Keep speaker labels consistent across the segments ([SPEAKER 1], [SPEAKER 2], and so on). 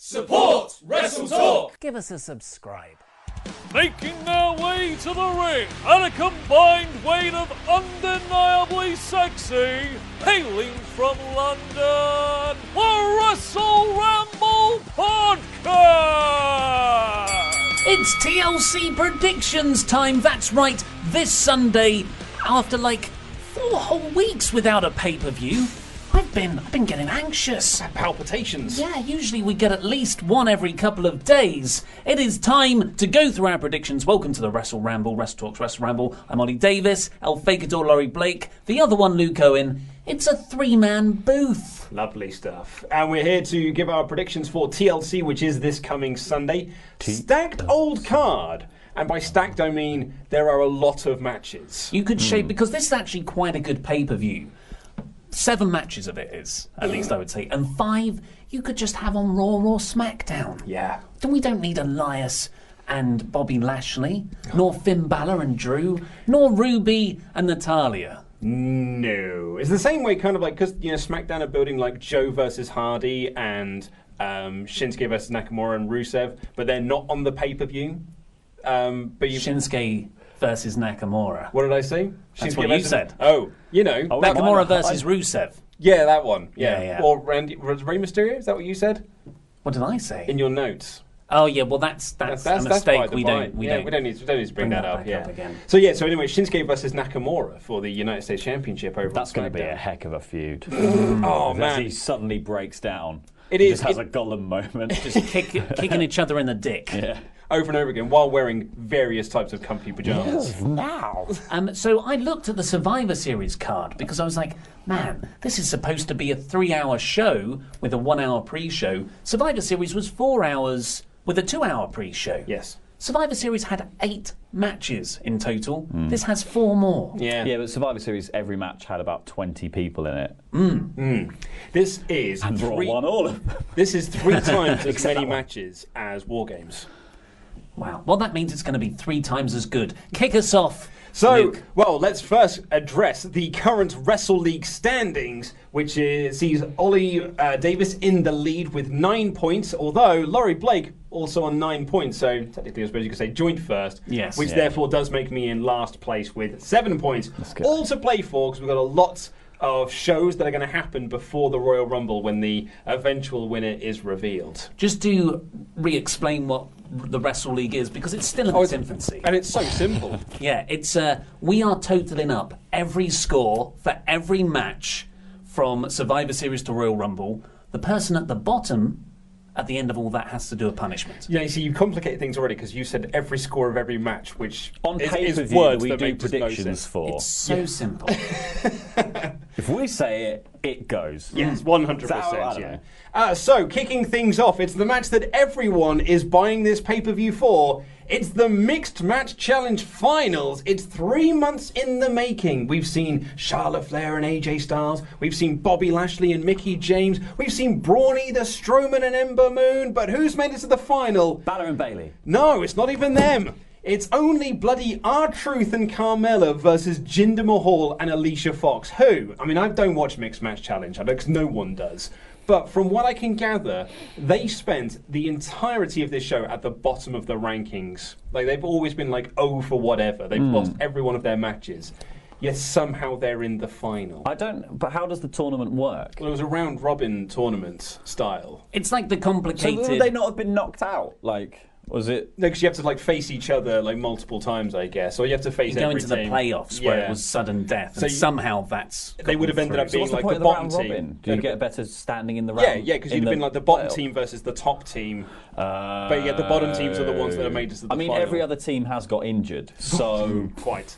[SPEAKER 1] Support Wrestle Talk.
[SPEAKER 2] Give us a subscribe.
[SPEAKER 3] Making their way to the ring at a combined weight of undeniably sexy, hailing from London, the Wrestle Ramble Podcast!
[SPEAKER 2] It's TLC predictions time. That's right. This Sunday, after like four whole weeks without a pay per view, I've been I've been getting anxious.
[SPEAKER 1] Palpitations.
[SPEAKER 2] Yeah, usually we get at least one every couple of days. It is time to go through our predictions. Welcome to the Wrestle Ramble, Wrestle Talks Wrestle Ramble. I'm Ollie Davis, El Fakador, Laurie Blake, the other one, Luke Owen. It's a three man booth.
[SPEAKER 1] Lovely stuff. And we're here to give our predictions for TLC, which is this coming Sunday. Stacked old card. And by stacked, I mean there are a lot of matches.
[SPEAKER 2] You could shape because this is actually quite a good pay per view. Seven matches of it is, at least I would say, and five you could just have on Raw or SmackDown.
[SPEAKER 1] Yeah.
[SPEAKER 2] Then we don't need Elias and Bobby Lashley, nor Finn Balor and Drew, nor Ruby and Natalya.
[SPEAKER 1] No. It's the same way, kind of like, because, you know, SmackDown are building like Joe versus Hardy and um, Shinsuke versus Nakamura and Rusev, but they're not on the pay per view. Um, but you.
[SPEAKER 2] Shinsuke versus Nakamura.
[SPEAKER 1] what did I say?
[SPEAKER 2] That's
[SPEAKER 1] Shinsuke
[SPEAKER 2] what you
[SPEAKER 1] versus-
[SPEAKER 2] said.
[SPEAKER 1] Oh, you know.
[SPEAKER 4] Oh,
[SPEAKER 1] that-
[SPEAKER 2] Nakamura versus Rusev.
[SPEAKER 1] yeah, that one. Yeah.
[SPEAKER 2] Yeah, yeah.
[SPEAKER 1] Or Randy, was Rey Mysterio? Is that what you said
[SPEAKER 2] What did I say?
[SPEAKER 1] in your notes?
[SPEAKER 2] oh yeah, well that's that's, a mistake.
[SPEAKER 1] by the
[SPEAKER 2] we
[SPEAKER 1] by.
[SPEAKER 2] don't we
[SPEAKER 1] yeah,
[SPEAKER 2] don't
[SPEAKER 1] we don't need to, don't need to bring, that, up.
[SPEAKER 2] back
[SPEAKER 1] yeah.
[SPEAKER 2] up again.
[SPEAKER 1] So yeah, so anyway, Shinsuke versus Nakamura for the United States Championship over.
[SPEAKER 4] That's
[SPEAKER 1] going
[SPEAKER 4] going to be a heck of a feud.
[SPEAKER 1] Oh
[SPEAKER 4] As
[SPEAKER 1] man,
[SPEAKER 4] he suddenly breaks down.
[SPEAKER 1] It
[SPEAKER 4] He
[SPEAKER 1] is-
[SPEAKER 4] Just has
[SPEAKER 1] it-
[SPEAKER 4] a Gollum moment.
[SPEAKER 2] just kick, kicking each other in the dick.
[SPEAKER 4] yeah.
[SPEAKER 1] Over and over again while wearing various types of comfy pajamas.
[SPEAKER 4] Now.
[SPEAKER 2] Um, so I looked at the Survivor Series card because I was like, man, this is supposed to be a three-hour show with a one-hour pre-show. Survivor Series was four hours with a two-hour pre-show.
[SPEAKER 1] Yes.
[SPEAKER 2] Survivor Series had eight matches in total. Hmm. This has four more.
[SPEAKER 1] Yeah.
[SPEAKER 4] Yeah, but Survivor Series, every match had about 20 people in it. Hmm. Hmm.
[SPEAKER 1] This is
[SPEAKER 4] And Raw
[SPEAKER 1] three,
[SPEAKER 4] won all of them.
[SPEAKER 1] this is three times as many matches as War Games.
[SPEAKER 2] Wow. Well, that means it's going to be three times as good. Kick us off.
[SPEAKER 1] So,
[SPEAKER 2] Luke.
[SPEAKER 1] well, let's first address the current Wrestle League standings, which is, sees Ollie uh, Davis in the lead with nine points, although Laurie Blake also on nine points. So, technically, I suppose you could say joint first.
[SPEAKER 2] Yes.
[SPEAKER 1] Which
[SPEAKER 4] Yeah.
[SPEAKER 1] therefore does make me in last place with seven points. All to play for because we've got a lot of shows that are going to happen before the Royal Rumble when the eventual winner is revealed.
[SPEAKER 2] Just to re-explain what the Wrestle League is because it's still in
[SPEAKER 1] Oh,
[SPEAKER 2] its
[SPEAKER 1] it's-
[SPEAKER 2] infancy.
[SPEAKER 1] And it's so simple.
[SPEAKER 2] Yeah, it's uh, we are totaling up every score for every match from Survivor Series to Royal Rumble. The person at the bottom, at the end of all that, has to do a punishment.
[SPEAKER 1] Yeah, you see, you complicated things already because you said every score of every match, which
[SPEAKER 4] On
[SPEAKER 1] is,
[SPEAKER 4] pay per
[SPEAKER 1] is
[SPEAKER 4] view,
[SPEAKER 1] words
[SPEAKER 4] we do
[SPEAKER 1] make just no
[SPEAKER 4] predictions
[SPEAKER 1] sense.
[SPEAKER 4] for.
[SPEAKER 2] It's so simple.
[SPEAKER 4] If we say it, it goes.
[SPEAKER 1] Yes, one hundred
[SPEAKER 4] Is that how- I
[SPEAKER 1] percent. Yeah. Uh, so, kicking things off, it's the match that everyone is buying this pay per view for. It's the Mixed Match Challenge Finals. It's three months in the making. We've seen Charlotte Flair and AJ Styles. We've seen Bobby Lashley and Mickie James. We've seen Brawny, the Strowman, and Ember Moon. But who's made it to the final?
[SPEAKER 4] Balor and Bayley.
[SPEAKER 1] No, it's not even them. It's only bloody R Truth and Carmella versus Jinder Mahal and Alicia Fox. Who? I mean, I don't watch Mixed Match Challenge, I know, because no one does. But from what I can gather, they spent the entirety of this show at the bottom of the rankings. Like they've always been like oh for whatever. They've hmm. lost every one of their matches. yet somehow they're in the final.
[SPEAKER 4] I don't. But how does the tournament work?
[SPEAKER 1] Well, it was a round robin tournament style.
[SPEAKER 2] It's like the
[SPEAKER 4] So
[SPEAKER 2] complicated.
[SPEAKER 4] would they not have been knocked out? Like, was it?
[SPEAKER 1] No, because you have to like face each other like multiple times, I guess, or you have to face
[SPEAKER 2] you go
[SPEAKER 1] every
[SPEAKER 2] into the
[SPEAKER 1] team.
[SPEAKER 2] playoffs where it
[SPEAKER 1] Yeah.
[SPEAKER 2] was sudden death, and
[SPEAKER 1] So you-
[SPEAKER 2] somehow that's.
[SPEAKER 1] They would have
[SPEAKER 2] gotten
[SPEAKER 1] ended up
[SPEAKER 2] through.
[SPEAKER 1] being
[SPEAKER 4] What's the
[SPEAKER 1] like
[SPEAKER 4] point
[SPEAKER 1] the
[SPEAKER 4] of the
[SPEAKER 1] bottom
[SPEAKER 4] round
[SPEAKER 1] team.
[SPEAKER 4] robin? Do you get a better standing in the
[SPEAKER 1] Yeah,
[SPEAKER 4] round?
[SPEAKER 1] yeah, yeah, because you'd have been like the bottom
[SPEAKER 4] playoff?
[SPEAKER 1] team versus the top team.
[SPEAKER 4] Uh,
[SPEAKER 1] But yeah, the bottom teams are the ones that are made it to the
[SPEAKER 4] I mean,
[SPEAKER 1] final.
[SPEAKER 4] every other team has got injured, so
[SPEAKER 1] Quite.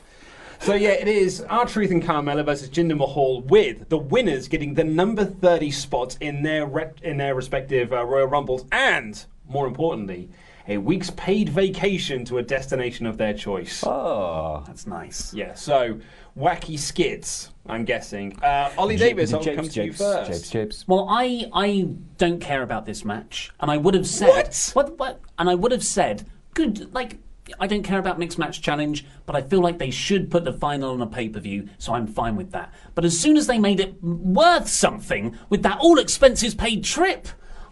[SPEAKER 1] So yeah, it is R Truth and Carmella versus Jinder Mahal, with the winners getting the number thirty spots in their re- in their respective uh, Royal Rumbles, and more importantly, a week's paid vacation to a destination of their choice.
[SPEAKER 4] oh,
[SPEAKER 2] That's nice.
[SPEAKER 1] Yeah, so wacky skits. I'm guessing. Uh, Ollie Davis, I'll
[SPEAKER 4] Japes,
[SPEAKER 1] come to you first.
[SPEAKER 4] Japes, Japes.
[SPEAKER 2] Well, I I don't care about this match, and I would have said
[SPEAKER 1] What?
[SPEAKER 2] what what, and I would have said good like. I don't care about mixed match challenge, but I feel like they should put the final on a pay per view, so I'm fine with that. But as soon as they made it worth something with that all expenses paid trip,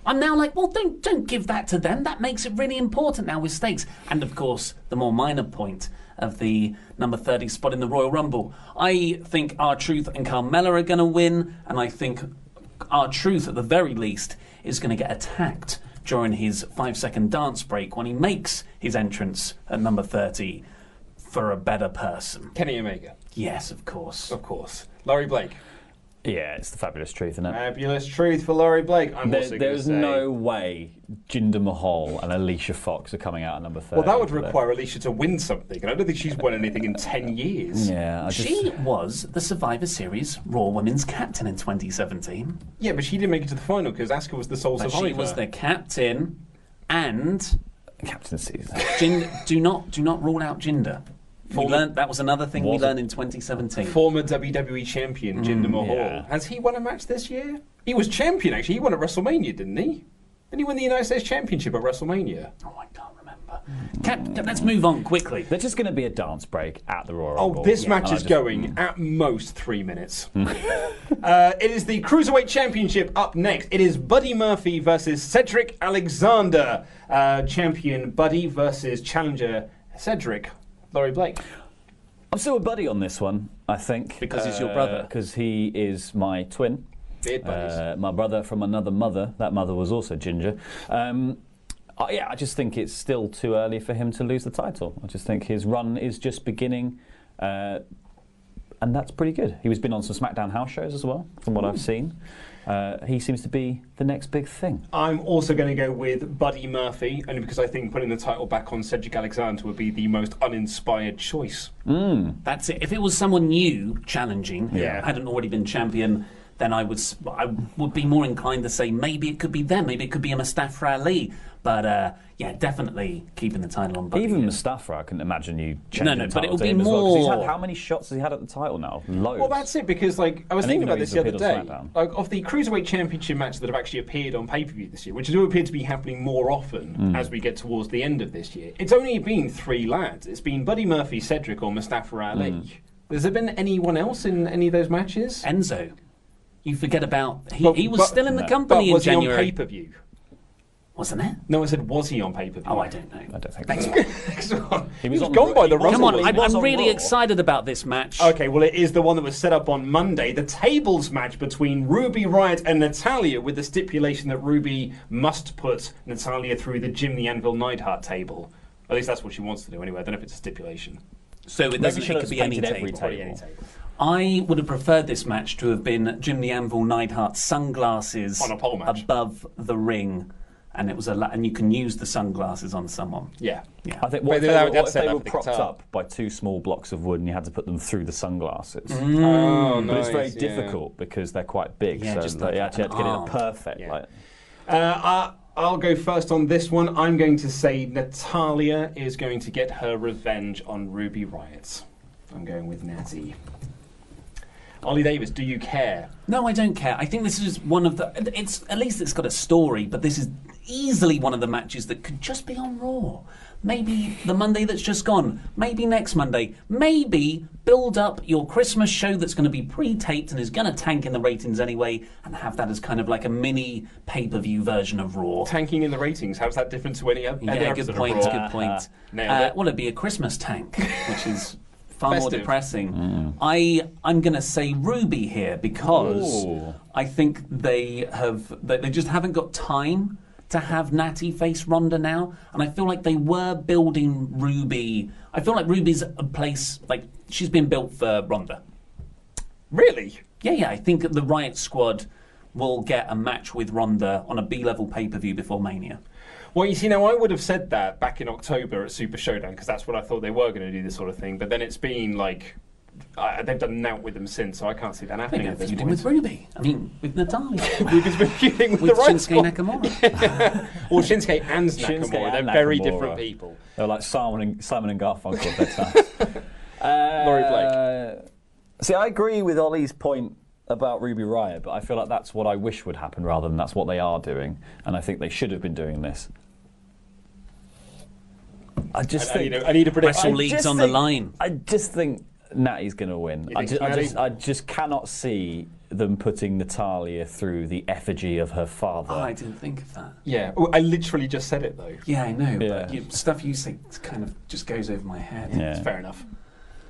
[SPEAKER 2] I'm now like, well, don't don't give that to them. That makes it really important now with stakes. And of course, the more minor point of the number 30 spot in the Royal Rumble. I think R Truth and Carmella are going to win, and I think R Truth, at the very least, is going to get attacked during his five second dance break when he makes his entrance at number 30 for a better person.
[SPEAKER 1] Kenny Omega,
[SPEAKER 2] Yes, of course.
[SPEAKER 1] of course. Laurie Blake.
[SPEAKER 4] Yeah, it's the fabulous truth, isn't it?
[SPEAKER 1] Fabulous truth for Laurie Blake. I'm
[SPEAKER 4] There-
[SPEAKER 1] also
[SPEAKER 4] there's
[SPEAKER 1] say.
[SPEAKER 4] no way Jinder Mahal and Alicia Fox are coming out at number 30.
[SPEAKER 1] Well, that would
[SPEAKER 4] for the- uh,
[SPEAKER 1] require Alicia to win something, and I don't think she's won anything in ten years.
[SPEAKER 4] Yeah, I just,
[SPEAKER 2] She was the Survivor Series Raw Women's Captain in 2017.
[SPEAKER 1] Yeah, but she didn't make it to the final because Asuka was the sole
[SPEAKER 2] But
[SPEAKER 1] survivor.
[SPEAKER 2] she was the captain, and
[SPEAKER 4] Captain Season.
[SPEAKER 2] Jin, do not do not rule out Jinder. We
[SPEAKER 1] Former-
[SPEAKER 2] learned that was another thing we
[SPEAKER 4] Was it?
[SPEAKER 2] learned in 2017.
[SPEAKER 1] former WWE champion Jinder Mahal.
[SPEAKER 4] yeah.
[SPEAKER 1] Has he won a match this year? He was champion actually. He won at WrestleMania, didn't he? Didn't he win the United States Championship at WrestleMania?
[SPEAKER 2] Oh, I can't remember. Cap, let's move on quickly.
[SPEAKER 4] There's just going to be a dance break at the Royal
[SPEAKER 1] Oh,
[SPEAKER 4] Rumble.
[SPEAKER 1] this
[SPEAKER 4] Yeah,
[SPEAKER 1] match is
[SPEAKER 4] just-
[SPEAKER 1] going at most three minutes. uh, it is the Cruiserweight Championship up next. It is Buddy Murphy versus Cedric Alexander. Uh, champion Buddy versus challenger Cedric. Laurie Blake.
[SPEAKER 4] I'm still a buddy on this one, I think.
[SPEAKER 2] Because he's your brother.
[SPEAKER 4] Because he is my twin.
[SPEAKER 1] Beard buddies.
[SPEAKER 4] Uh, my brother from another mother. That mother was also ginger. Um, I- yeah, I just think it's still too early for him to lose the title. I just think his run is just beginning. Uh, and that's pretty good. He was been on some SmackDown house shows as well, from what I've seen. Uh, he seems to be the next big thing.
[SPEAKER 1] I'm also going to go with Buddy Murphy, only because I think putting the title back on Cedric Alexander would be the most uninspired choice.
[SPEAKER 2] That's it. If it was someone new challenging,
[SPEAKER 1] Yeah.
[SPEAKER 2] hadn't already been champion, then I would s- I would be more inclined to say maybe it could be them, maybe it could be a Mustafa Ali. But uh, yeah, definitely keeping the title on. Buddy.
[SPEAKER 4] Even Mustafa, I couldn't imagine you changing
[SPEAKER 2] No, no,
[SPEAKER 4] the
[SPEAKER 2] but it'll
[SPEAKER 4] to
[SPEAKER 2] be
[SPEAKER 4] him as well, 'cause he's had,
[SPEAKER 2] more-
[SPEAKER 4] how many shots has he had at the title now? Loads.
[SPEAKER 1] Well, that's it because like I was
[SPEAKER 4] And
[SPEAKER 1] thinking about this the other day.
[SPEAKER 4] appeared on SmackDown.
[SPEAKER 1] Like of the cruiserweight championship matches that have actually appeared on pay per view this year, which do appear to be happening more often
[SPEAKER 4] Hmm.
[SPEAKER 1] as we get towards the end of this year. It's only been three lads. It's been Buddy Murphy, Cedric, or Mustafa Ali.
[SPEAKER 4] Hmm.
[SPEAKER 1] Has there been anyone else in any of those matches?
[SPEAKER 2] Enzo. You forget about he,
[SPEAKER 1] But-
[SPEAKER 2] he was
[SPEAKER 1] but-
[SPEAKER 2] still in the
[SPEAKER 4] no.
[SPEAKER 1] but
[SPEAKER 2] company
[SPEAKER 1] was
[SPEAKER 2] in
[SPEAKER 1] he on
[SPEAKER 2] January,
[SPEAKER 1] pay per view?
[SPEAKER 2] Wasn't it?
[SPEAKER 1] No, I said was he on pay per view?
[SPEAKER 2] Oh, I don't know.
[SPEAKER 4] I don't think
[SPEAKER 2] Thanks.
[SPEAKER 4] so.
[SPEAKER 1] he
[SPEAKER 4] was
[SPEAKER 1] was
[SPEAKER 4] on
[SPEAKER 1] gone
[SPEAKER 4] Raw-
[SPEAKER 1] by the
[SPEAKER 4] was
[SPEAKER 1] Rumble.
[SPEAKER 2] Come on, I'm, I'm
[SPEAKER 4] on
[SPEAKER 2] really
[SPEAKER 4] Raw.
[SPEAKER 2] excited about this match.
[SPEAKER 1] Okay, well, it is the one that was set up on Monday. The tables match between Ruby Riott and Natalya, with the stipulation that Ruby must put Natalya through the Jim the Anvil Neidhart table. At least that's what she wants to do anyway. I don't know if it's a stipulation.
[SPEAKER 2] So it doesn't.
[SPEAKER 4] should
[SPEAKER 2] It
[SPEAKER 4] have
[SPEAKER 2] could be any
[SPEAKER 4] painted every
[SPEAKER 2] table.
[SPEAKER 4] Table.
[SPEAKER 1] any table.
[SPEAKER 2] I would have preferred this match to have been Jim the Anvil Neidhart sunglasses
[SPEAKER 1] On a pole match.
[SPEAKER 2] above the ring, and it was a la- and you can use the sunglasses on someone.
[SPEAKER 1] Yeah.
[SPEAKER 2] Yeah.
[SPEAKER 4] I think
[SPEAKER 1] But
[SPEAKER 4] what if
[SPEAKER 1] they-
[SPEAKER 4] they, were, what if they were propped
[SPEAKER 1] guitar.
[SPEAKER 4] up by two small blocks of wood and you had to put them through the sunglasses?
[SPEAKER 1] Oh, nice,
[SPEAKER 4] But it's very
[SPEAKER 1] nice, yeah.
[SPEAKER 4] difficult because they're quite big,
[SPEAKER 2] Yeah,
[SPEAKER 4] so
[SPEAKER 2] just
[SPEAKER 4] like,
[SPEAKER 2] like
[SPEAKER 4] you actually had to get
[SPEAKER 2] an
[SPEAKER 4] it perfect.
[SPEAKER 1] Yeah.
[SPEAKER 4] Like,
[SPEAKER 1] Uh, I, I'll go first on this one. I'm going to say Natalya is going to get her revenge on Ruby Riott. I'm going with Natty. Ollie Davis, do you care?
[SPEAKER 2] No, I don't care. I think this is one of the. It's at least it's got a story, but this is easily one of the matches that could just be on Raw. Maybe the Monday that's just gone. Maybe next Monday. Maybe build up your Christmas show that's going to be pre-taped and is going to tank in the ratings anyway, and have that as kind of like a mini pay-per-view version of Raw.
[SPEAKER 1] Tanking in the ratings, how's that different to any other
[SPEAKER 2] Yeah, good
[SPEAKER 1] of
[SPEAKER 2] point.
[SPEAKER 1] Raw?
[SPEAKER 2] Good point.
[SPEAKER 1] Nailed
[SPEAKER 2] Uh,
[SPEAKER 1] it.
[SPEAKER 2] well, it'd be a Christmas tank, which is far more
[SPEAKER 1] Festive.
[SPEAKER 2] depressing. Mm. I I'm going to say Ruby here because
[SPEAKER 4] Ooh.
[SPEAKER 2] I think they have they they just haven't got time to have Natty face Ronda now, and I feel like they were building Ruby. I feel like Ruby's a place like she's been built for Ronda.
[SPEAKER 1] Really?
[SPEAKER 2] Yeah, yeah. I think the Riott Squad will get a match with Ronda on a B level pay per view before Mania.
[SPEAKER 1] Well, you see, now I would have said that back in October at Super Showdown because that's what I thought they were going to do this sort of thing. But then it's been like uh, they've done nout with them since, so I can't see that
[SPEAKER 2] I
[SPEAKER 1] happening
[SPEAKER 2] think
[SPEAKER 1] at
[SPEAKER 2] they're
[SPEAKER 1] this
[SPEAKER 2] feuding
[SPEAKER 1] point.
[SPEAKER 2] with Ruby. I mean, with Natalya.
[SPEAKER 1] Ruby's been feuding with,
[SPEAKER 2] with
[SPEAKER 1] the right
[SPEAKER 2] Shinsuke
[SPEAKER 1] squad.
[SPEAKER 2] Nakamura.
[SPEAKER 1] Well, Shinsuke and Nakamura,
[SPEAKER 4] Shinsuke
[SPEAKER 1] they're
[SPEAKER 4] and
[SPEAKER 1] very
[SPEAKER 4] Nakamura.
[SPEAKER 1] different people.
[SPEAKER 4] They're like Simon and Simon and Garfunkel at their time. uh,
[SPEAKER 1] Laurie Blake.
[SPEAKER 4] See, I agree with Ollie's point about Ruby Riott, but I feel like that's what I wish would happen rather than that's what they are doing, and I think they should have been doing this. I just
[SPEAKER 1] I, I, need a, I need a prediction.
[SPEAKER 2] Wrestle
[SPEAKER 4] I
[SPEAKER 2] League's
[SPEAKER 4] just
[SPEAKER 2] on the
[SPEAKER 4] think-
[SPEAKER 2] line.
[SPEAKER 4] I just think Natty's going to win. I just, I, just, I just cannot see them putting Natalya through the effigy of her father.
[SPEAKER 2] Oh, I didn't think of that.
[SPEAKER 1] Yeah, well, I literally just said it though.
[SPEAKER 2] Yeah, I know,
[SPEAKER 4] Yeah.
[SPEAKER 2] but you, stuff you say kind of just goes over my head.
[SPEAKER 4] Yeah.
[SPEAKER 1] It's fair enough.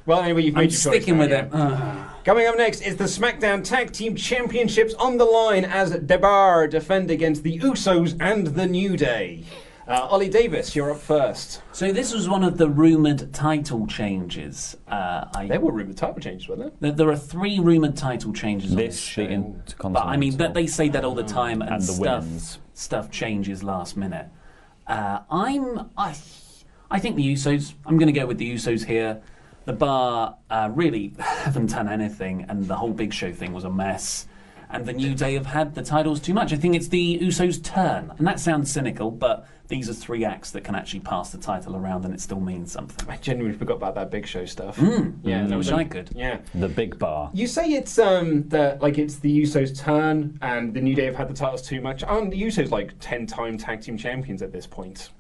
[SPEAKER 1] Well, anyway, you've made
[SPEAKER 2] I'm
[SPEAKER 1] your
[SPEAKER 2] sticking
[SPEAKER 1] now,
[SPEAKER 2] with
[SPEAKER 1] yeah.
[SPEAKER 2] it. Ugh.
[SPEAKER 1] Coming up next is the SmackDown Tag Team Championships on the line as The Bar defend against the Usos and the New Day. Uh, Ollie Davis, you're up first.
[SPEAKER 2] So this was one of the rumored title changes. Uh, I,
[SPEAKER 1] They were rumored title changes, weren't they?
[SPEAKER 2] there, there are three rumored title changes on
[SPEAKER 4] This,
[SPEAKER 2] this show.
[SPEAKER 4] the
[SPEAKER 2] But I mean, that they say that all the time, and,
[SPEAKER 4] And the
[SPEAKER 2] stuff
[SPEAKER 4] women's.
[SPEAKER 2] stuff changes last minute. Uh, I'm I, I think the Usos. I'm going to go with the Usos here. The Bar uh, really haven't done anything, and the whole Big Show thing was a mess. And the New Day have had the titles too much. I think it's the Usos' turn, and that sounds cynical, but these are three acts that can actually pass the title around, and it still means something.
[SPEAKER 1] I genuinely forgot about that Big Show stuff.
[SPEAKER 2] Mm.
[SPEAKER 1] Yeah,
[SPEAKER 2] I wish I could.
[SPEAKER 1] Yeah.
[SPEAKER 4] the big bar.
[SPEAKER 1] You say it's um the like it's the Usos' turn and the New Day have had the titles too much. Aren't the Usos like ten-time tag team champions at this point?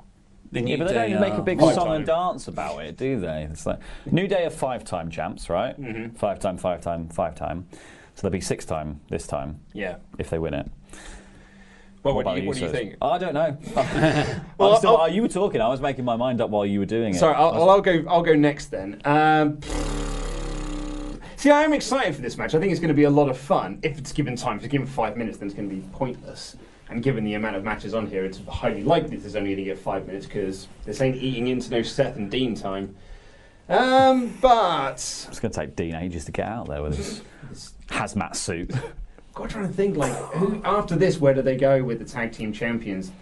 [SPEAKER 2] The New
[SPEAKER 4] Yeah, but they
[SPEAKER 2] Day
[SPEAKER 4] don't make a big song
[SPEAKER 1] time.
[SPEAKER 4] and dance about it, do they? It's like New Day are five-time champs, right?
[SPEAKER 1] Mm-hmm.
[SPEAKER 4] Five-time, five-time, five-time. So they'll be six-time this time
[SPEAKER 1] Yeah.
[SPEAKER 4] if they win it.
[SPEAKER 1] Well, what, do you, what do you
[SPEAKER 4] Usos?
[SPEAKER 1] think?
[SPEAKER 4] I don't know.
[SPEAKER 1] Well,
[SPEAKER 4] I'm still,
[SPEAKER 1] I'll-
[SPEAKER 4] you were talking. I was making my mind up while you were doing it.
[SPEAKER 1] Sorry, I'll, I'll, I'll go. I'll go next then. Um, see, I am excited for this match. I think it's going to be a lot of fun if it's given time. If it's given five minutes, then it's going to be pointless. And given the amount of matches on here, it's highly likely this is only going to get five minutes because this ain't eating into no Seth and Dean time. Um, but
[SPEAKER 4] It's going to take Dean ages to get out there with his hazmat suit.
[SPEAKER 1] Got trying to think like who after this, where do they go with the tag team champions?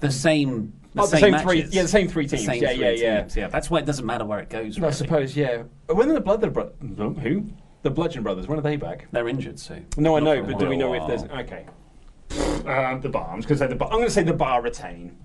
[SPEAKER 2] the same. The
[SPEAKER 1] Oh, the
[SPEAKER 2] same,
[SPEAKER 1] same three- yeah, the same three teams.
[SPEAKER 2] same
[SPEAKER 1] Yeah,
[SPEAKER 2] three
[SPEAKER 1] yeah, yeah.
[SPEAKER 2] teams, yeah. That's why it doesn't matter where it goes.
[SPEAKER 1] I
[SPEAKER 2] Really.
[SPEAKER 1] suppose, yeah. When are the Blood the Bro- who? The Bludgeon Brothers. When are they back?
[SPEAKER 2] they're injured, so.
[SPEAKER 1] No, I know, but do we know
[SPEAKER 4] while.
[SPEAKER 1] if there's okay? Um, the bar. I'm just going to say the bar. I'm going to say the bar retain.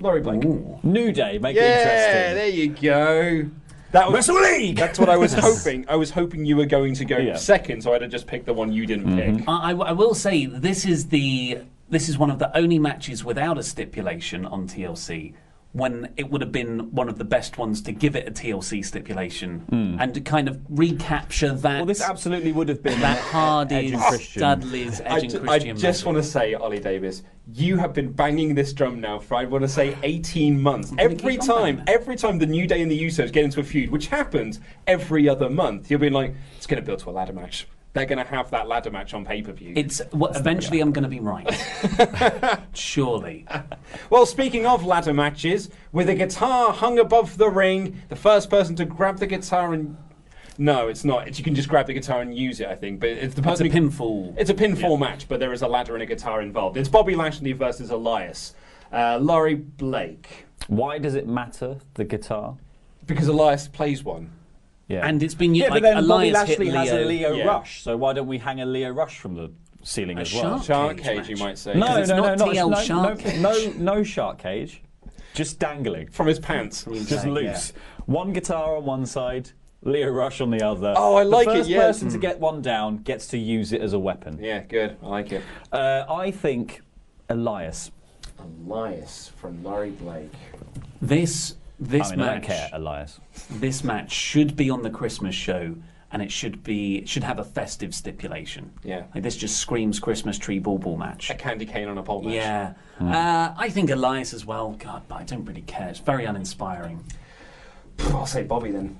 [SPEAKER 1] Laurie Blake.
[SPEAKER 2] Ooh.
[SPEAKER 4] New Day, make it interesting.
[SPEAKER 1] Yeah,
[SPEAKER 4] interesting.
[SPEAKER 1] there you go. That was
[SPEAKER 4] Wrestle League!
[SPEAKER 1] That's what I was hoping. I was hoping you were going to go
[SPEAKER 4] Yeah.
[SPEAKER 1] second, so I'd have just picked the one you didn't mm-hmm. pick.
[SPEAKER 2] I, I- I will say this is the this is one of the only matches without a stipulation on TLC when it would have been one of the best ones to give it a TLC stipulation hmm. and to kind of recapture that
[SPEAKER 4] Well, this absolutely would have been
[SPEAKER 2] that
[SPEAKER 4] Edge
[SPEAKER 2] Hardy's,
[SPEAKER 4] and Christian.
[SPEAKER 2] Dudley's,
[SPEAKER 1] I,
[SPEAKER 2] Edge and
[SPEAKER 1] ju- I
[SPEAKER 2] Christian.
[SPEAKER 1] just want to say, Ollie Davis, you have been banging this drum now for I want to say 18 months. Every time, every time the New Day and the Usos get into a feud, which happens every other month, you'll be like, it's going to build to a ladder match. They're going to have that ladder match on pay per view.
[SPEAKER 2] It's well, eventually I'm going to be right. Surely.
[SPEAKER 1] Well, speaking of ladder matches, with a guitar hung above the ring, the first person to grab the guitar and no, it's not. It's, you can just grab the guitar and use it. I think, but it's the
[SPEAKER 2] It's a
[SPEAKER 1] person. who-
[SPEAKER 2] pinfall.
[SPEAKER 1] It's a pinfall match, but there is a ladder and a guitar involved. It's Bobby Lashley versus Elias. Uh, Laurie Blake,
[SPEAKER 4] Why does it matter, the guitar?
[SPEAKER 1] because Elias plays one.
[SPEAKER 4] Yeah.
[SPEAKER 2] And it's been
[SPEAKER 4] yeah,
[SPEAKER 2] like
[SPEAKER 4] but then
[SPEAKER 2] Elias
[SPEAKER 4] Bobby Lashley
[SPEAKER 2] hit
[SPEAKER 4] has a Leo
[SPEAKER 1] Yeah.
[SPEAKER 4] Rush, so why don't we hang a Lio Rush from the ceiling
[SPEAKER 2] A
[SPEAKER 4] as well?
[SPEAKER 2] shark?
[SPEAKER 1] Shark
[SPEAKER 2] Cage
[SPEAKER 1] cage, you might say.
[SPEAKER 4] No,
[SPEAKER 2] it's
[SPEAKER 4] no, no,
[SPEAKER 2] not
[SPEAKER 4] no,
[SPEAKER 2] TL
[SPEAKER 4] no,
[SPEAKER 2] shark
[SPEAKER 4] no,
[SPEAKER 2] cage.
[SPEAKER 4] no, no shark cage, just dangling,
[SPEAKER 1] from his pants.
[SPEAKER 4] just loose. One guitar on one side, Lio Rush on the other.
[SPEAKER 1] Oh, I like it.
[SPEAKER 4] the
[SPEAKER 1] it,
[SPEAKER 4] first
[SPEAKER 1] yeah.
[SPEAKER 4] person to
[SPEAKER 1] Mm.
[SPEAKER 4] get one down gets to use it as a weapon.
[SPEAKER 1] Yeah, good. I like it.
[SPEAKER 4] Uh, I think Elias.
[SPEAKER 1] Elias from Laurie Blake.
[SPEAKER 2] This this
[SPEAKER 4] I mean, I don't
[SPEAKER 2] match.
[SPEAKER 4] care, Elias.
[SPEAKER 2] this match should be on the Christmas show, and it should be should have a festive stipulation.
[SPEAKER 1] Yeah.
[SPEAKER 2] like this just screams Christmas tree ball ball match.
[SPEAKER 1] A candy cane on a pole match.
[SPEAKER 2] Yeah, uh, I think Elias as well. God, but I don't really care. It's very uninspiring.
[SPEAKER 1] I'll say Bobby then.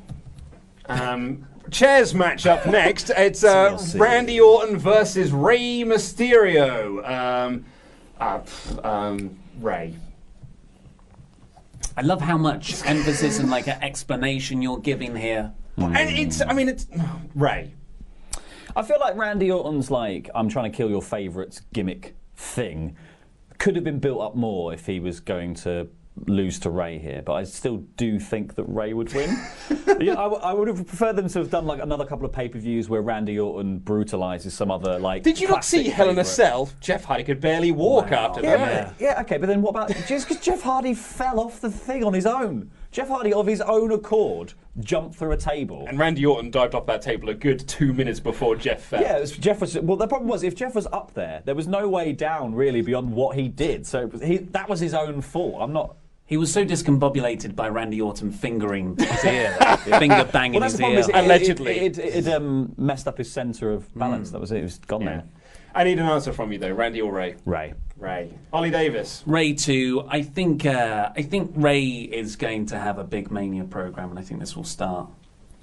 [SPEAKER 1] Um, chairs match up next. It's uh, Randy Orton versus Rey Mysterio. Um, uh, um, Rey.
[SPEAKER 2] I love how much emphasis and like an explanation you're giving here. Mm.
[SPEAKER 1] And it's, I mean, it's Rey.
[SPEAKER 4] I feel like Randy Orton's like I'm trying to kill your favourites gimmick thing could have been built up more if he was going to lose to Rey here, but I still do think that Rey would win. yeah, I, w- I would have preferred them to have done like another couple of pay per views where Randy Orton brutalizes some other like.
[SPEAKER 1] Did you not see
[SPEAKER 4] classic
[SPEAKER 1] Hell in a
[SPEAKER 4] favourite.
[SPEAKER 1] Cell? Jeff Hardy could barely walk after
[SPEAKER 4] Yeah,
[SPEAKER 1] that.
[SPEAKER 4] but- yeah, okay, but then what about just because Jeff Hardy fell off the thing on his own? Jeff Hardy, of his own accord, jumped through a table.
[SPEAKER 1] And Randy Orton dived off that table a good two minutes before Jeff fell.
[SPEAKER 4] Yeah, it was, Jeff was. Well, the problem was if Jeff was up there, there was no way down really beyond what he did. So it was, he, that was his own fault. I'm not.
[SPEAKER 2] He was so discombobulated by Randy Orton fingering his ear, there, finger banging
[SPEAKER 4] Well,
[SPEAKER 2] his ear.
[SPEAKER 4] Is it,
[SPEAKER 1] Allegedly.
[SPEAKER 4] it, it, it, um, messed up his centre of balance. That was it. It was gone
[SPEAKER 1] Yeah.
[SPEAKER 4] there.
[SPEAKER 1] I need an answer from you though, Randy or Rey?
[SPEAKER 4] Rey.
[SPEAKER 1] Rey. Ollie Davis.
[SPEAKER 2] Rey too. I think uh, I think Rey is going to have a big Mania program, and I think this will start.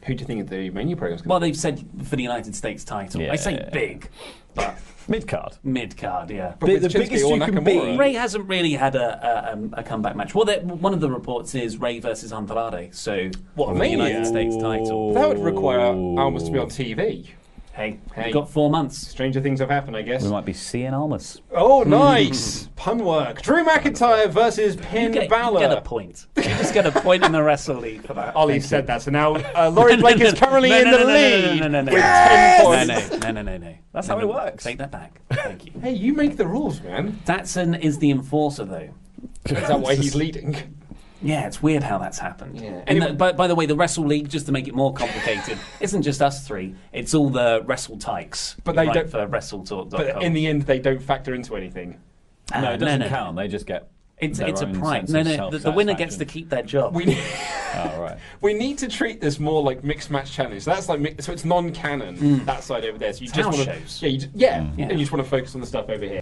[SPEAKER 1] Who do you think the Mania program's going to be?
[SPEAKER 2] Well, they've said for the United States title. I say big, but
[SPEAKER 4] Mid card.
[SPEAKER 2] mid card, yeah.
[SPEAKER 1] But
[SPEAKER 4] The-
[SPEAKER 1] with
[SPEAKER 4] the biggest
[SPEAKER 1] or
[SPEAKER 4] you can
[SPEAKER 1] Nakamura.
[SPEAKER 4] be.
[SPEAKER 2] Rey hasn't really had a, a, um, a comeback match. Well, one of the reports is Rey versus Andrade, so
[SPEAKER 1] What,
[SPEAKER 2] a the United States title.
[SPEAKER 1] That would require Almas to be on TV.
[SPEAKER 2] Hey,
[SPEAKER 1] Hey.
[SPEAKER 2] you've got four months.
[SPEAKER 1] Stranger things have happened, I guess.
[SPEAKER 4] We might be seeing Almas.
[SPEAKER 1] Oh, nice! Pun work. Drew McIntyre versus Finn
[SPEAKER 2] You get,
[SPEAKER 1] Balor.
[SPEAKER 2] you get a point. You just get a point in the Wrestle League for that.
[SPEAKER 1] Ollie said
[SPEAKER 2] you.
[SPEAKER 1] that, so now uh, Laurie Blake is currently
[SPEAKER 2] No,
[SPEAKER 1] in the
[SPEAKER 2] no,
[SPEAKER 1] lead
[SPEAKER 2] no, no, no, no,
[SPEAKER 1] with
[SPEAKER 2] no.
[SPEAKER 1] 10
[SPEAKER 2] No,
[SPEAKER 1] points.
[SPEAKER 2] no, no, no, no, no.
[SPEAKER 4] That's how it works.
[SPEAKER 2] Take that back. Thank you.
[SPEAKER 1] Hey, you make the rules, man.
[SPEAKER 2] Datsun is the enforcer, though.
[SPEAKER 1] Is that why he's leading?
[SPEAKER 2] Yeah, it's weird how that's happened.
[SPEAKER 1] Yeah.
[SPEAKER 2] And
[SPEAKER 1] Anyway-
[SPEAKER 2] the, by, by the way, the Wrestle League, just to make it more complicated, isn't just us three. It's all the Wrestle Tykes.
[SPEAKER 1] But they don't-
[SPEAKER 2] write for WrestleTalk.com.
[SPEAKER 1] But in the end, they don't factor into anything.
[SPEAKER 2] Ah,
[SPEAKER 4] no, it doesn't
[SPEAKER 2] no, no.
[SPEAKER 4] count. They just get.
[SPEAKER 2] It's, it's a prize. No, no, the, the winner gets to keep their job.
[SPEAKER 1] We need,
[SPEAKER 4] Oh, right.
[SPEAKER 1] we need to treat this more like mixed match challenge. So that's like so it's non-canon that side over there. So you
[SPEAKER 2] It's
[SPEAKER 1] just want to yeah, you just, yeah,
[SPEAKER 2] Yeah.
[SPEAKER 1] and you just want to focus on the stuff over here.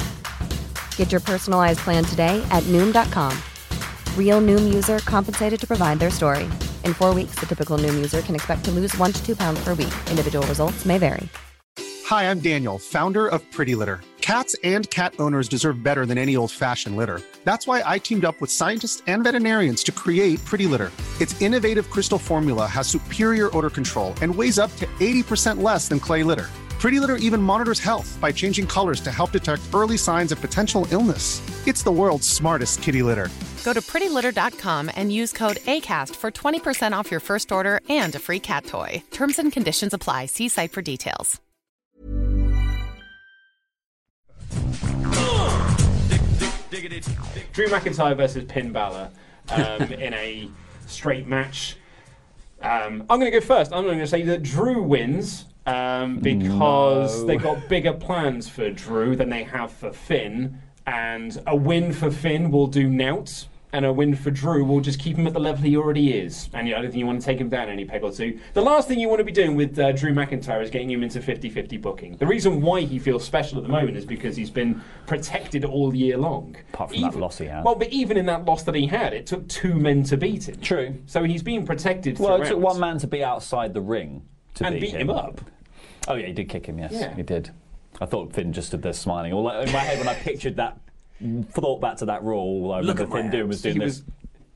[SPEAKER 5] Get your personalized plan today at Noom.com. Real Noom user compensated to provide their story. In four weeks, the typical Noom user can expect to lose one to two pounds per week. Individual results may vary.
[SPEAKER 6] Hi, I'm Daniel, founder of Pretty Litter. Cats and cat owners deserve better than any old fashioned litter. That's why I teamed up with scientists and veterinarians to create Pretty Litter. Its innovative crystal formula has superior odor control and weighs up to 80% less than clay litter. Pretty Litter even monitors health by changing colors to help detect early signs of potential illness. It's the world's smartest kitty litter.
[SPEAKER 7] Go to prettylitter.com and use code ACAST for 20% off your first order and a free cat toy. Terms and conditions apply. See site for details.
[SPEAKER 1] Drew McIntyre versus Finn Balor um, in a straight match. Um, I'm going to go first. I'm going to say that Drew wins um, because
[SPEAKER 4] No.
[SPEAKER 1] they got bigger plans for Drew than they have for Finn, and a win for Finn will do nout and a win for Drew will just keep him at the level he already is. And you- I don't think you want to take him down any peg or two. The last thing you want to be doing with uh, Drew McIntyre is getting him into 50 50 booking. The reason why he feels special at the moment is because he's been protected all year long.
[SPEAKER 4] Apart from that loss he had.
[SPEAKER 1] Well, but even in that loss that he had, it took two men to beat him.
[SPEAKER 4] True.
[SPEAKER 1] So he's being protected
[SPEAKER 4] Well, it took one man to be outside the ring to
[SPEAKER 1] And
[SPEAKER 4] beat,
[SPEAKER 1] beat him up.
[SPEAKER 4] Oh yeah, he did kick him. Yes,
[SPEAKER 1] Yeah.
[SPEAKER 4] he did. I thought Finn just stood there smiling. All in my head when I pictured that, thought back to that Raw. All I
[SPEAKER 1] Look
[SPEAKER 4] remember
[SPEAKER 1] at
[SPEAKER 4] Finn doing was doing
[SPEAKER 1] he
[SPEAKER 4] this.
[SPEAKER 1] was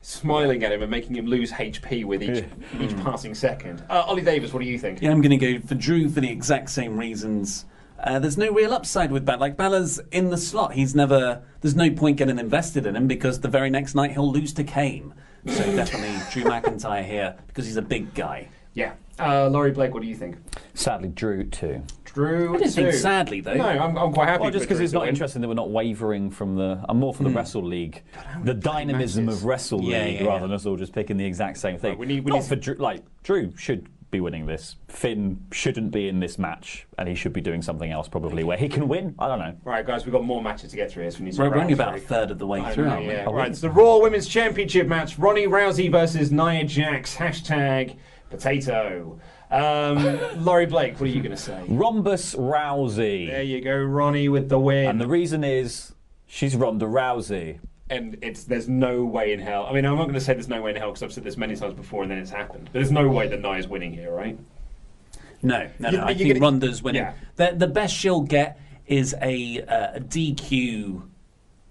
[SPEAKER 1] smiling at him and making him lose HP with each each passing second. Uh, Ollie Davis, what do you think?
[SPEAKER 2] Yeah, I'm going to go for Drew for the exact same reasons. Uh, there's no real upside with Balor. Like Balor's in the slot. He's never. There's no point getting invested in him because the very next night he'll lose to Kane. So definitely Drew McIntyre here because he's a big guy.
[SPEAKER 1] Yeah. Uh, Laurie Blake, what do you think?
[SPEAKER 4] Sadly, Drew too.
[SPEAKER 1] Drew.
[SPEAKER 2] I didn't think
[SPEAKER 1] too.
[SPEAKER 2] sadly, though.
[SPEAKER 1] No, I'm, I'm quite happy.
[SPEAKER 4] Well, just because it's not
[SPEAKER 1] win.
[SPEAKER 4] interesting that we're not wavering from the. I'm more for the Wrestle League, the dynamism
[SPEAKER 1] matches.
[SPEAKER 4] of Wrestle
[SPEAKER 2] Yeah,
[SPEAKER 4] League,
[SPEAKER 2] yeah,
[SPEAKER 4] rather
[SPEAKER 2] yeah.
[SPEAKER 4] than us all just picking the exact same thing.
[SPEAKER 1] Right, we need- we
[SPEAKER 4] not
[SPEAKER 1] need-
[SPEAKER 4] for Drew. Like Drew should be winning this. Finn shouldn't be in this match, and he should be doing something else probably where he can win. I don't know.
[SPEAKER 1] Right, guys, we've got more matches to get through here, so we need to
[SPEAKER 2] We're, we're only about a third of the way
[SPEAKER 1] I
[SPEAKER 2] through,
[SPEAKER 1] know, yeah. Right, it's the Raw Women's Championship match. Ronnie Rousey versus Nia Jax. Hashtag potato. Um, Laurie Blake, what are you going to say?
[SPEAKER 4] Rhombus Rousey,
[SPEAKER 1] There you go, Ronnie with the win.
[SPEAKER 4] and the reason is she's Ronda Rousey.
[SPEAKER 1] and it's there's no way in hell. I mean, I'm not going to say there's no way in hell because I've said this many times before and then it's happened. But there's no way that Nia's winning here, right?
[SPEAKER 2] No, no, no. I
[SPEAKER 1] you're
[SPEAKER 2] think
[SPEAKER 1] gonna-
[SPEAKER 2] Ronda's winning.
[SPEAKER 1] Yeah.
[SPEAKER 2] The, the best she'll get is a, uh, a DQ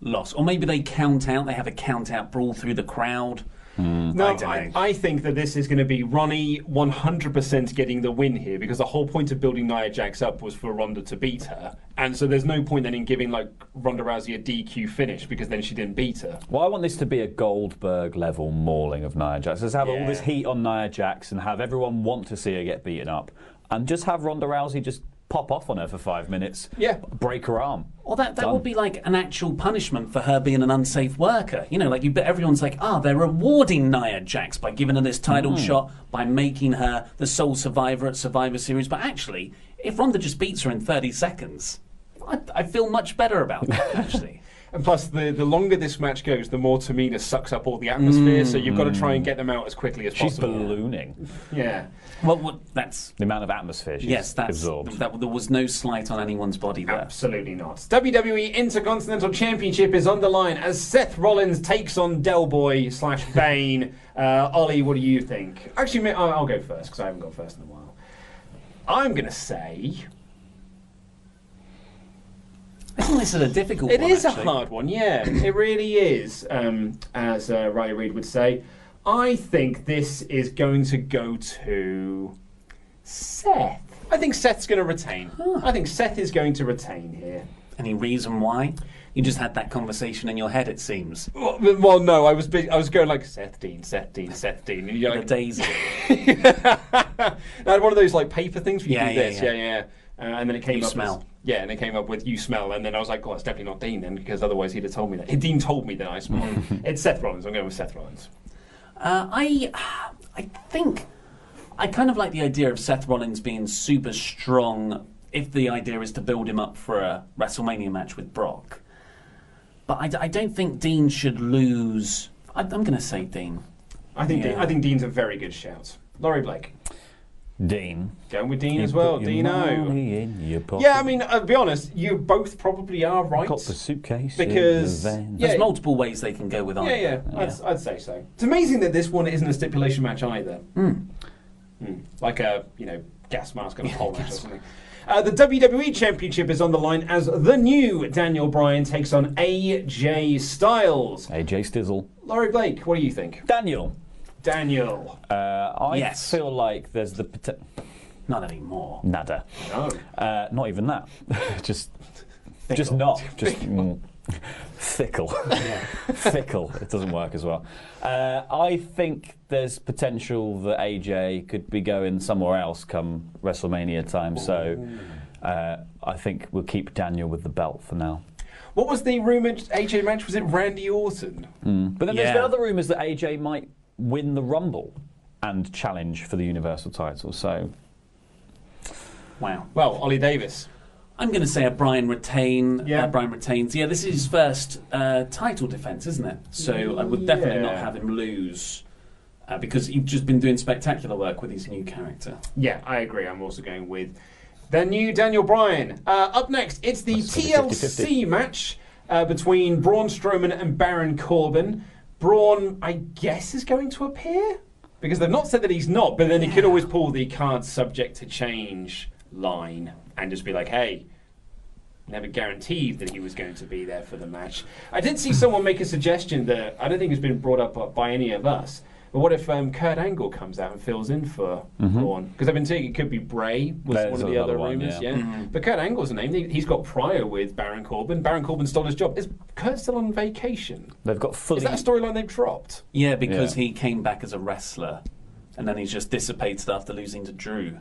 [SPEAKER 2] loss, or maybe they count out. They have a count out brawl through the crowd. Hmm.
[SPEAKER 1] No,
[SPEAKER 2] I
[SPEAKER 1] I. I think that this is going to be Ronnie 100% getting the win here because the whole point of building Nia Jax up was for Ronda to beat her, and so there's no point then in giving like Ronda Rousey a DQ finish because then she didn't beat her.
[SPEAKER 4] Well, I want this to be a Goldberg level mauling of Nia Jax. Let's have all this heat on Nia Jax and have everyone want to see her get beaten up, and just have Ronda Rousey just pop off on her for five minutes.
[SPEAKER 1] Yeah.
[SPEAKER 4] break her arm.
[SPEAKER 2] Or that, that
[SPEAKER 4] Done.
[SPEAKER 2] would be like an actual punishment for her being an unsafe worker. You know, like you, but everyone's like, ah, they're rewarding Nia Jax by giving her this title
[SPEAKER 4] Hmm.
[SPEAKER 2] shot, by making her the sole survivor at Survivor Series. But actually, if Ronda just beats her in 30 seconds, I, I feel much better about that, actually.
[SPEAKER 1] And plus, the, the longer this match goes, the more Tamina sucks up all the atmosphere. So you've got to try and get them out as quickly as
[SPEAKER 4] She's
[SPEAKER 1] possible.
[SPEAKER 4] She's ballooning
[SPEAKER 1] Yeah.
[SPEAKER 2] Well, what, that's.
[SPEAKER 4] the amount of atmosphere she's
[SPEAKER 2] Yes, that's.
[SPEAKER 4] absorbed.
[SPEAKER 2] That, there was no slight on anyone's body there.
[SPEAKER 1] Absolutely not. WWE Intercontinental Championship is on the line as Seth Rollins takes on Del Boy slash Bane. Uh, Ollie, what do you think? Actually, I'll I'll go first because I haven't gone first in a while. I'm going to say
[SPEAKER 2] I think this is a difficult
[SPEAKER 1] it
[SPEAKER 2] one.
[SPEAKER 1] is a hard one. Yeah, it really is. Um, as uh, Riley Reid would say, I think this is going to go to Seth. I think Seth's going to retain. I think Seth is going to retain here.
[SPEAKER 2] Any reason why? You just had that conversation in your head, it seems.
[SPEAKER 1] Well, well, no, I was big, I was going like Seth Dean, Seth Dean, Seth Dean, and you're
[SPEAKER 2] The
[SPEAKER 1] like,
[SPEAKER 2] daisy.
[SPEAKER 1] I had one of those like paper things where you
[SPEAKER 2] Yeah,
[SPEAKER 1] do
[SPEAKER 2] yeah,
[SPEAKER 1] this,
[SPEAKER 2] yeah.
[SPEAKER 1] yeah, yeah. Uh, and then it came
[SPEAKER 2] You
[SPEAKER 1] up.
[SPEAKER 2] smell.
[SPEAKER 1] As, yeah, and it came up with you smell, and then I was like, oh, it's definitely not Dean then, because otherwise he'd have told me that. Dean told me that I smell. it's Seth Rollins. I'm going with Seth Rollins.
[SPEAKER 2] Uh, I, I think I kind of like the idea of Seth Rollins being super strong. If the idea is to build him up for a WrestleMania match with Brock, but I don't think Dean should lose. I, I'm going to say Dean.
[SPEAKER 1] I think
[SPEAKER 2] Yeah.
[SPEAKER 1] Dean, I think Dean's a very good shout. Laurie Blake,
[SPEAKER 4] Dean.
[SPEAKER 1] going with Dean
[SPEAKER 4] You
[SPEAKER 1] as well.
[SPEAKER 4] put your
[SPEAKER 1] Dino.
[SPEAKER 4] money in your pocket.
[SPEAKER 1] Yeah, I mean, I'll be honest. You both probably are right.
[SPEAKER 4] Got the suitcase
[SPEAKER 1] Because-
[SPEAKER 4] in the van.
[SPEAKER 1] Yeah.
[SPEAKER 2] There's multiple ways they can go with
[SPEAKER 1] Yeah,
[SPEAKER 2] either.
[SPEAKER 1] yeah, I'd, I'd say so. It's amazing that this one isn't a stipulation match either. Hmm. Like a, you know, gas mask and a pole match or something. Uh, the WWE Championship is on the line as the new Daniel Bryan takes on AJ Styles.
[SPEAKER 4] AJ Stizzle.
[SPEAKER 1] Laurie Blake, what do you think?
[SPEAKER 4] Daniel.
[SPEAKER 1] Daniel.
[SPEAKER 4] Uh, I
[SPEAKER 2] Yes.
[SPEAKER 4] feel like there's the pot-
[SPEAKER 2] Not anymore.
[SPEAKER 4] nada.
[SPEAKER 1] No.
[SPEAKER 4] Uh, not even that. just, just not. Just mm, fickle. fickle. It doesn't work as well. Uh, I think there's potential that AJ could be going somewhere else come WrestleMania time. So uh, I think we'll keep Daniel with the belt for now.
[SPEAKER 1] What was the rumoured AJ match? Was it Randy Orton?
[SPEAKER 4] But then there's
[SPEAKER 2] Yeah.
[SPEAKER 4] been other rumours that AJ might win the Rumble and challenge for the Universal title. So
[SPEAKER 2] Wow.
[SPEAKER 1] Well, Ollie Davis.
[SPEAKER 2] I'm going to say a Bryan retain.
[SPEAKER 1] Yeah.
[SPEAKER 2] Uh, Bryan retains. Yeah, this is his first uh, title defense, isn't it? So I would definitely not have him lose uh, because he's just been doing spectacular work with his new character.
[SPEAKER 1] Yeah, I agree. I'm also going with the new Daniel Bryan. Uh, up next, it's the
[SPEAKER 4] That's
[SPEAKER 1] TLC
[SPEAKER 4] 50-50.
[SPEAKER 1] match uh, between Braun Strowman and Baron Corbin. Braun, I guess, is going to appear because they've not said that he's not, but then he could always pull the card subject to change line and just be like, hey. Never guaranteed that he was going to be there for the match. I did see someone make a suggestion that I don't think has been brought up by any of us. But what if um, Kurt Angle comes out and fills in for Braun? Because I've been saying it could be Bray was
[SPEAKER 4] There's
[SPEAKER 1] one of the
[SPEAKER 4] another
[SPEAKER 1] other
[SPEAKER 4] one,
[SPEAKER 1] rumors.
[SPEAKER 4] yeah.
[SPEAKER 1] Yeah, but Kurt Angle's a name. He- He's got prior with Baron Corbin. Baron Corbin stole his job. Is Kurt still on vacation?
[SPEAKER 4] They've got fully.
[SPEAKER 1] Is that a storyline they've dropped?
[SPEAKER 2] Yeah, because
[SPEAKER 4] Yeah.
[SPEAKER 2] he came back as a wrestler, and then he's just dissipated after losing to Drew.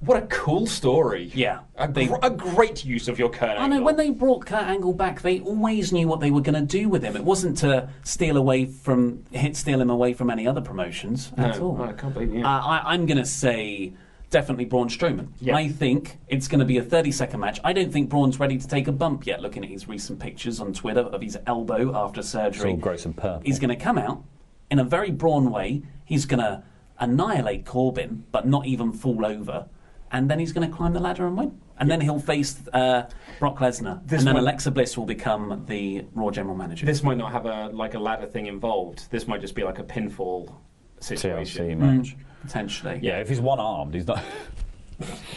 [SPEAKER 1] What a cool story.
[SPEAKER 2] Yeah,
[SPEAKER 1] A,
[SPEAKER 2] they-
[SPEAKER 1] gr- a great use of your Kurt
[SPEAKER 2] I
[SPEAKER 1] Angle.
[SPEAKER 2] know when they brought Kurt Angle back, they always knew what they were going to do with him. It wasn't to steal away from hit steal him away from any other promotions at all.
[SPEAKER 1] I can't believe it.
[SPEAKER 2] Uh, I, I'm going to say definitely Braun Strowman.
[SPEAKER 1] Yeah.
[SPEAKER 2] I think it's going to be a 30 second match. I don't think Braun's ready to take a bump yet. Looking at his recent pictures on Twitter of his elbow after
[SPEAKER 4] It's
[SPEAKER 2] surgery,
[SPEAKER 4] all gross and purple.
[SPEAKER 2] he's going to come out in a very Braun way. He's going to annihilate Corbin, but not even fall over. And then he's going to climb the ladder and win. And then he'll face uh, Brock Lesnar.
[SPEAKER 1] This
[SPEAKER 2] and then
[SPEAKER 1] might-
[SPEAKER 2] Alexa Bliss will become the Raw General Manager.
[SPEAKER 1] This might not have a like a ladder thing involved. This might just be like a pinfall situation.
[SPEAKER 4] TLC match.
[SPEAKER 2] potentially.
[SPEAKER 4] Yeah, if he's one armed, he's not.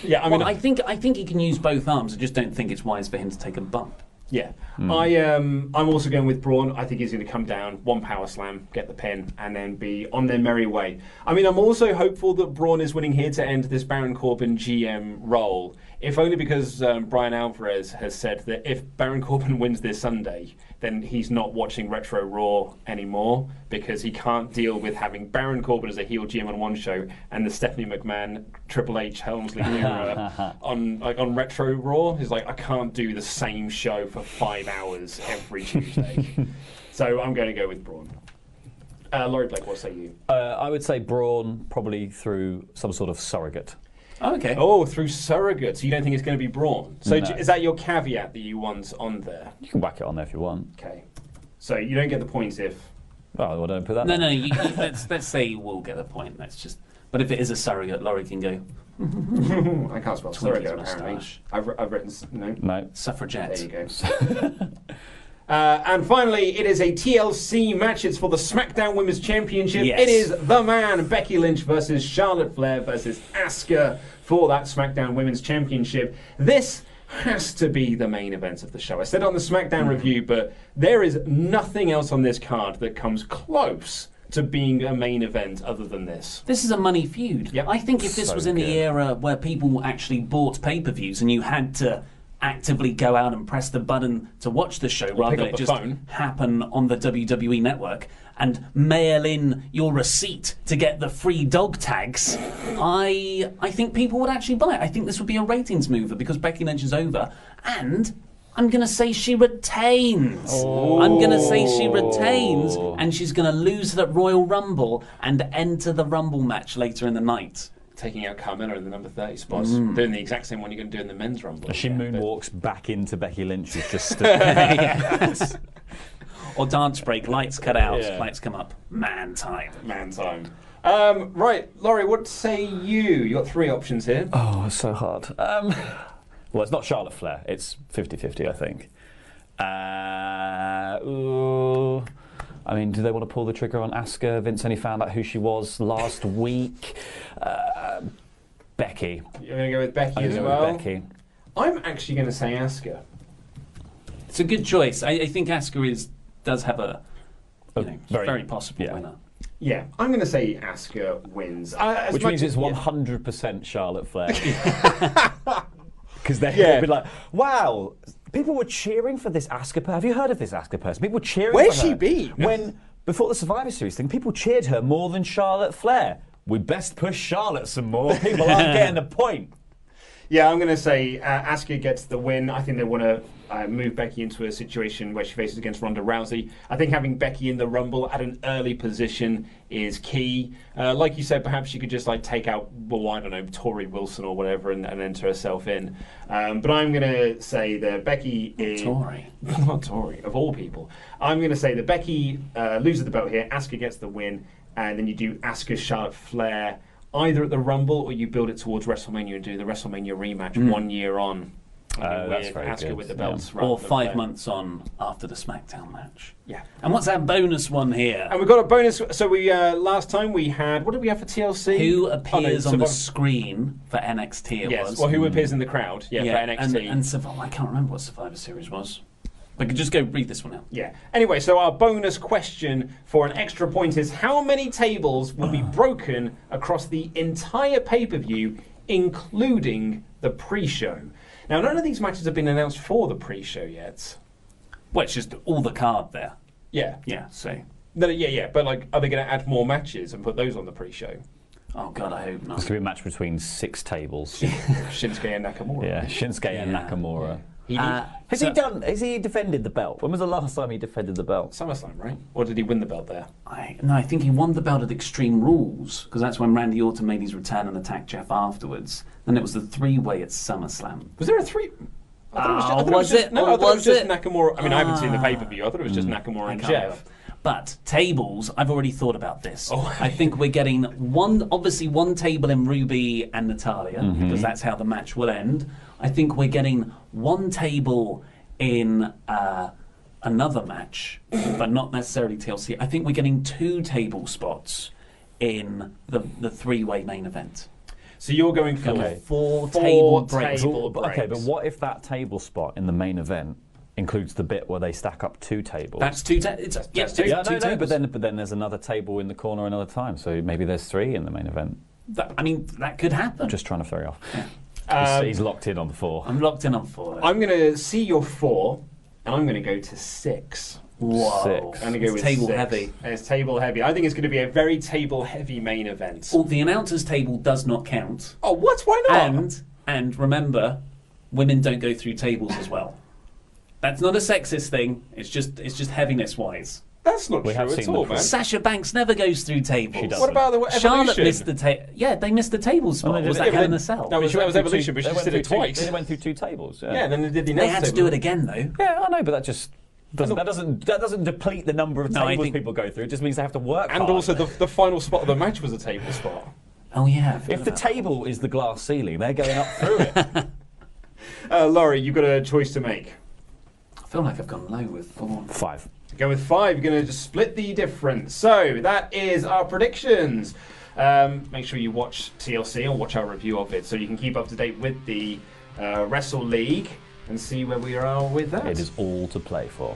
[SPEAKER 1] Yeah, I mean,
[SPEAKER 2] well, I think I think he can use both arms. I just don't think it's wise for him to take a bump.
[SPEAKER 1] Yeah, I um, I'm also going with Braun. I think he's going to come down, one power slam, get the pin, and then be on their merry way. I mean, I'm also hopeful that Braun is winning here to end this Baron Corbin GM role, if only because um, Bryan Alvarez has said that if Baron Corbin wins this Sunday, then he's not watching Retro Raw anymore because he can't deal with having Baron Corbin as a heel GM on one show and the Stephanie McMahon Triple H Helmsley era on like on Retro Raw. He's like, I can't do the same show for five hours every Tuesday. so I'm going to go with Braun. Uh, Laurie Blake, what say you?
[SPEAKER 4] Uh, I would say Braun probably through some sort of surrogate.
[SPEAKER 2] Oh, okay.
[SPEAKER 1] Oh, through surrogate. So you don't think it's going to be Braun? So
[SPEAKER 4] No.
[SPEAKER 1] j- is that your caveat that you want on there?
[SPEAKER 4] You can whack it on there if you want.
[SPEAKER 1] Okay. So you don't get the points if.
[SPEAKER 4] Oh, well, don't put that.
[SPEAKER 2] No,
[SPEAKER 4] on.
[SPEAKER 2] no. You, you- let's let's say you will get the point. Let's just. But if it is a surrogate, Laurie can go
[SPEAKER 1] I can't spell
[SPEAKER 2] Twinkies
[SPEAKER 1] surrogate apparently. I've, I've written no.
[SPEAKER 4] No.
[SPEAKER 2] suffragette.
[SPEAKER 1] There you go. Uh, and finally, it is a TLC match. It's for the SmackDown Women's Championship.
[SPEAKER 2] Yes.
[SPEAKER 1] It is the man Becky Lynch versus Charlotte Flair versus Asuka for that SmackDown Women's Championship. This has to be the main event of the show. I said on the SmackDown
[SPEAKER 2] Hmm.
[SPEAKER 1] review, but there is nothing else on this card that comes close to being a main event other than this.
[SPEAKER 2] This is a money feud.
[SPEAKER 1] Yep.
[SPEAKER 2] I think if this
[SPEAKER 4] So
[SPEAKER 2] was in the era where people actually bought pay per views and you had to actively go out and press the button to watch the show rather than it just
[SPEAKER 1] phone.
[SPEAKER 2] happen on the WWE network and mail in your receipt to get the free dog tags, I I think people would actually buy it. I think this would be a ratings mover because Becky Lynch is over and I'm going to say she retains. I'm going to say she retains and she's going to lose the Royal Rumble and enter the Rumble match later in the night.
[SPEAKER 1] Taking out Carmella in the number 30 spots,
[SPEAKER 2] Hmm.
[SPEAKER 1] doing the exact same one you're going to do in the men's rumble.
[SPEAKER 4] As she
[SPEAKER 1] Yeah, but-
[SPEAKER 4] back into Becky Lynch, who's just stood.
[SPEAKER 2] Or dance break, lights cut out,
[SPEAKER 4] Yeah.
[SPEAKER 2] lights come up. Man time.
[SPEAKER 1] Man time. Um, right, Laurie, what say you? You got three options here.
[SPEAKER 4] Oh, it's so hard. Um, well, it's not Charlotte Flair. It's 50-50, I think. Uh, ooh, I mean, do they want to pull the trigger on Asuka? Vince only found out who she was last week. Uh, Becky.
[SPEAKER 1] You're going to go with Becky
[SPEAKER 4] I'm
[SPEAKER 1] as
[SPEAKER 4] go
[SPEAKER 1] well.
[SPEAKER 4] with Becky.
[SPEAKER 1] I'm actually going to say Asuka.
[SPEAKER 2] It's a good choice. I, I think Asuka is does have a, you
[SPEAKER 4] A
[SPEAKER 2] know,
[SPEAKER 4] very-
[SPEAKER 2] very, possible
[SPEAKER 4] yeah.
[SPEAKER 2] winner.
[SPEAKER 1] Yeah, I'm going to say Asuka wins. Uh, as
[SPEAKER 4] Which
[SPEAKER 1] much
[SPEAKER 4] means it's
[SPEAKER 1] as-
[SPEAKER 4] 100% Charlotte Flair. Because they'll
[SPEAKER 1] Yeah.
[SPEAKER 4] be like, wow, people were cheering for this Asuka person. Have you heard of this Asuka person? People were cheering
[SPEAKER 1] Where's
[SPEAKER 4] for
[SPEAKER 1] she been?
[SPEAKER 4] When, before the Survivor Series thing, people cheered her more than Charlotte Flair. We best push Charlotte some more. People aren't getting the point.
[SPEAKER 1] Yeah, I'm going to say uh, Asuka gets the win. I think they want to uh, move Becky into a situation where she faces against Ronda Rousey. I think having Becky in the Rumble at an early position is key. Uh, like you said, perhaps she could just like take out, well, I don't know, Torrie Wilson or whatever, and, and enter herself in. Um, but I'm going to say that Becky is
[SPEAKER 2] Torrie.
[SPEAKER 1] not Torrie of all people. I'm going to say that Becky uh, loses the belt here. Asuka gets the win, and then you do Asuka Charlotte Flair either at the Rumble or you build it towards WrestleMania and do the WrestleMania rematch
[SPEAKER 2] Mm.
[SPEAKER 1] one year on.
[SPEAKER 4] Oh,
[SPEAKER 1] with
[SPEAKER 4] that's very
[SPEAKER 1] Asuka
[SPEAKER 4] good,
[SPEAKER 1] with the belts, rather
[SPEAKER 2] Or five
[SPEAKER 1] Flair.
[SPEAKER 2] months on after the SmackDown match.
[SPEAKER 1] Yeah.
[SPEAKER 2] And what's our bonus one here?
[SPEAKER 1] And we've got a bonus. So we uh, last time we had what did we have for TLC?
[SPEAKER 2] Who
[SPEAKER 1] Oh, no,
[SPEAKER 2] appears on the screen for NXT? It
[SPEAKER 1] Yes.
[SPEAKER 2] was.
[SPEAKER 1] Well, who appears in the crowd? Yeah, for NXT.
[SPEAKER 2] And, and Survivor, I can't remember what Survivor Series was. We could just go read this one out.
[SPEAKER 1] Yeah. Anyway, so our bonus question for an extra point is how many tables will be ah. broken across the entire pay per view, including the pre show? Now, none of these matches have been announced for the pre show yet.
[SPEAKER 2] Well, it's just all the card there.
[SPEAKER 1] Yeah.
[SPEAKER 2] Yeah, so.
[SPEAKER 1] No, yeah, yeah. But, like, are they going to add more matches and put those on the pre show?
[SPEAKER 2] Oh, God, I hope not.
[SPEAKER 4] It's going to be a match between six tables.
[SPEAKER 1] Shinsuke and Nakamura.
[SPEAKER 4] yeah, Shinsuke and
[SPEAKER 2] Yeah.
[SPEAKER 4] Nakamura.
[SPEAKER 1] He
[SPEAKER 2] Uh,
[SPEAKER 4] Has he done? Has he defended the belt? When was the last time he defended the belt?
[SPEAKER 1] SummerSlam, right? Or did he win the belt there?
[SPEAKER 2] I, no, I think he won the belt at Extreme Rules because that's when Randy Orton made his return and attacked Jeff afterwards. Then it was the three-way at SummerSlam.
[SPEAKER 1] Was there a three? I thought I uh, thought
[SPEAKER 2] was
[SPEAKER 1] just-
[SPEAKER 2] it?
[SPEAKER 1] No, I thought it
[SPEAKER 2] was
[SPEAKER 1] was just
[SPEAKER 2] it?
[SPEAKER 1] Nakamura. I mean, I haven't seen the ah. pay per view. I thought it was just hmm.
[SPEAKER 2] Nakamura
[SPEAKER 1] and
[SPEAKER 2] can't
[SPEAKER 1] Jeff.
[SPEAKER 2] remember. But tables, I've already thought about this.
[SPEAKER 1] Oh.
[SPEAKER 2] I think we're getting one, obviously one table in Ruby and Natalya mm-hmm. because that's how the match will end. I think we're getting one table in uh, another match, but not necessarily TLC. I think we're getting two table spots in the the three-way main event.
[SPEAKER 1] So you're going for
[SPEAKER 2] Going four,
[SPEAKER 1] Four
[SPEAKER 2] table breaks.
[SPEAKER 1] table
[SPEAKER 4] But- okay, but what if that table spot in the main event includes the bit where they stack up two tables?
[SPEAKER 2] That's two. Ta- it's, yeah,
[SPEAKER 1] that's
[SPEAKER 2] two,
[SPEAKER 1] two.
[SPEAKER 4] yeah,
[SPEAKER 2] two
[SPEAKER 4] no, no,
[SPEAKER 2] tables.
[SPEAKER 4] but then but then there's another table in the corner another time, so maybe there's three in the main event.
[SPEAKER 2] That- I mean, that could happen.
[SPEAKER 4] Just trying to throw you off.
[SPEAKER 1] Um,
[SPEAKER 4] he's, he's locked in on the four.
[SPEAKER 2] I'm locked in on four.
[SPEAKER 1] I'm going to see your four, and I'm going to go to six.
[SPEAKER 2] Whoa.
[SPEAKER 4] Six.
[SPEAKER 1] I'm going to go
[SPEAKER 2] It's
[SPEAKER 1] with
[SPEAKER 2] table
[SPEAKER 1] six.
[SPEAKER 2] heavy.
[SPEAKER 1] It's table heavy. I think it's going to be a very table heavy main event.
[SPEAKER 2] Well, the announcer's table does not count.
[SPEAKER 1] Oh, what? Why not?
[SPEAKER 2] And and remember, women don't go through tables as well. That's not a sexist thing. It's just it's just heaviness wise.
[SPEAKER 1] That's not
[SPEAKER 4] We
[SPEAKER 1] true at all, man.
[SPEAKER 2] Sasha Banks never goes through tables.
[SPEAKER 4] She doesn't.
[SPEAKER 1] What about the Evolution?
[SPEAKER 2] Charlotte missed the ta- yeah they missed the table spot.
[SPEAKER 4] they
[SPEAKER 2] was that
[SPEAKER 4] yeah,
[SPEAKER 2] Hell
[SPEAKER 4] but
[SPEAKER 2] in a Cell?
[SPEAKER 1] No, it was, that was Evolution,
[SPEAKER 4] two-
[SPEAKER 1] but
[SPEAKER 4] they
[SPEAKER 1] she
[SPEAKER 4] went
[SPEAKER 1] did it
[SPEAKER 4] through two-
[SPEAKER 1] twice.
[SPEAKER 4] They went through two tables. Yeah,
[SPEAKER 1] Yeah, and then they did the next.
[SPEAKER 2] they
[SPEAKER 1] announce
[SPEAKER 2] had to
[SPEAKER 1] table.
[SPEAKER 2] do it again though.
[SPEAKER 4] Yeah, I know, but that just doesn't, that doesn't that doesn't deplete the number of
[SPEAKER 2] No,
[SPEAKER 4] tables
[SPEAKER 2] think-
[SPEAKER 4] people go through. It just means they have to work.
[SPEAKER 1] And
[SPEAKER 4] hard.
[SPEAKER 1] also, the, the final spot of the match was a table spot.
[SPEAKER 2] Oh yeah.
[SPEAKER 4] If the table is the glass ceiling, they're going up through it.
[SPEAKER 1] Uh, Laurie, you've got a choice to make.
[SPEAKER 2] I feel like I've gone low with four.
[SPEAKER 4] Five.
[SPEAKER 1] Go with five. You're going to just split the difference. So that is our predictions. Um, make sure you watch TLC or watch our review of it so you can keep up to date with the uh, Wrestle League and see where we are with that.
[SPEAKER 4] It is all to play for.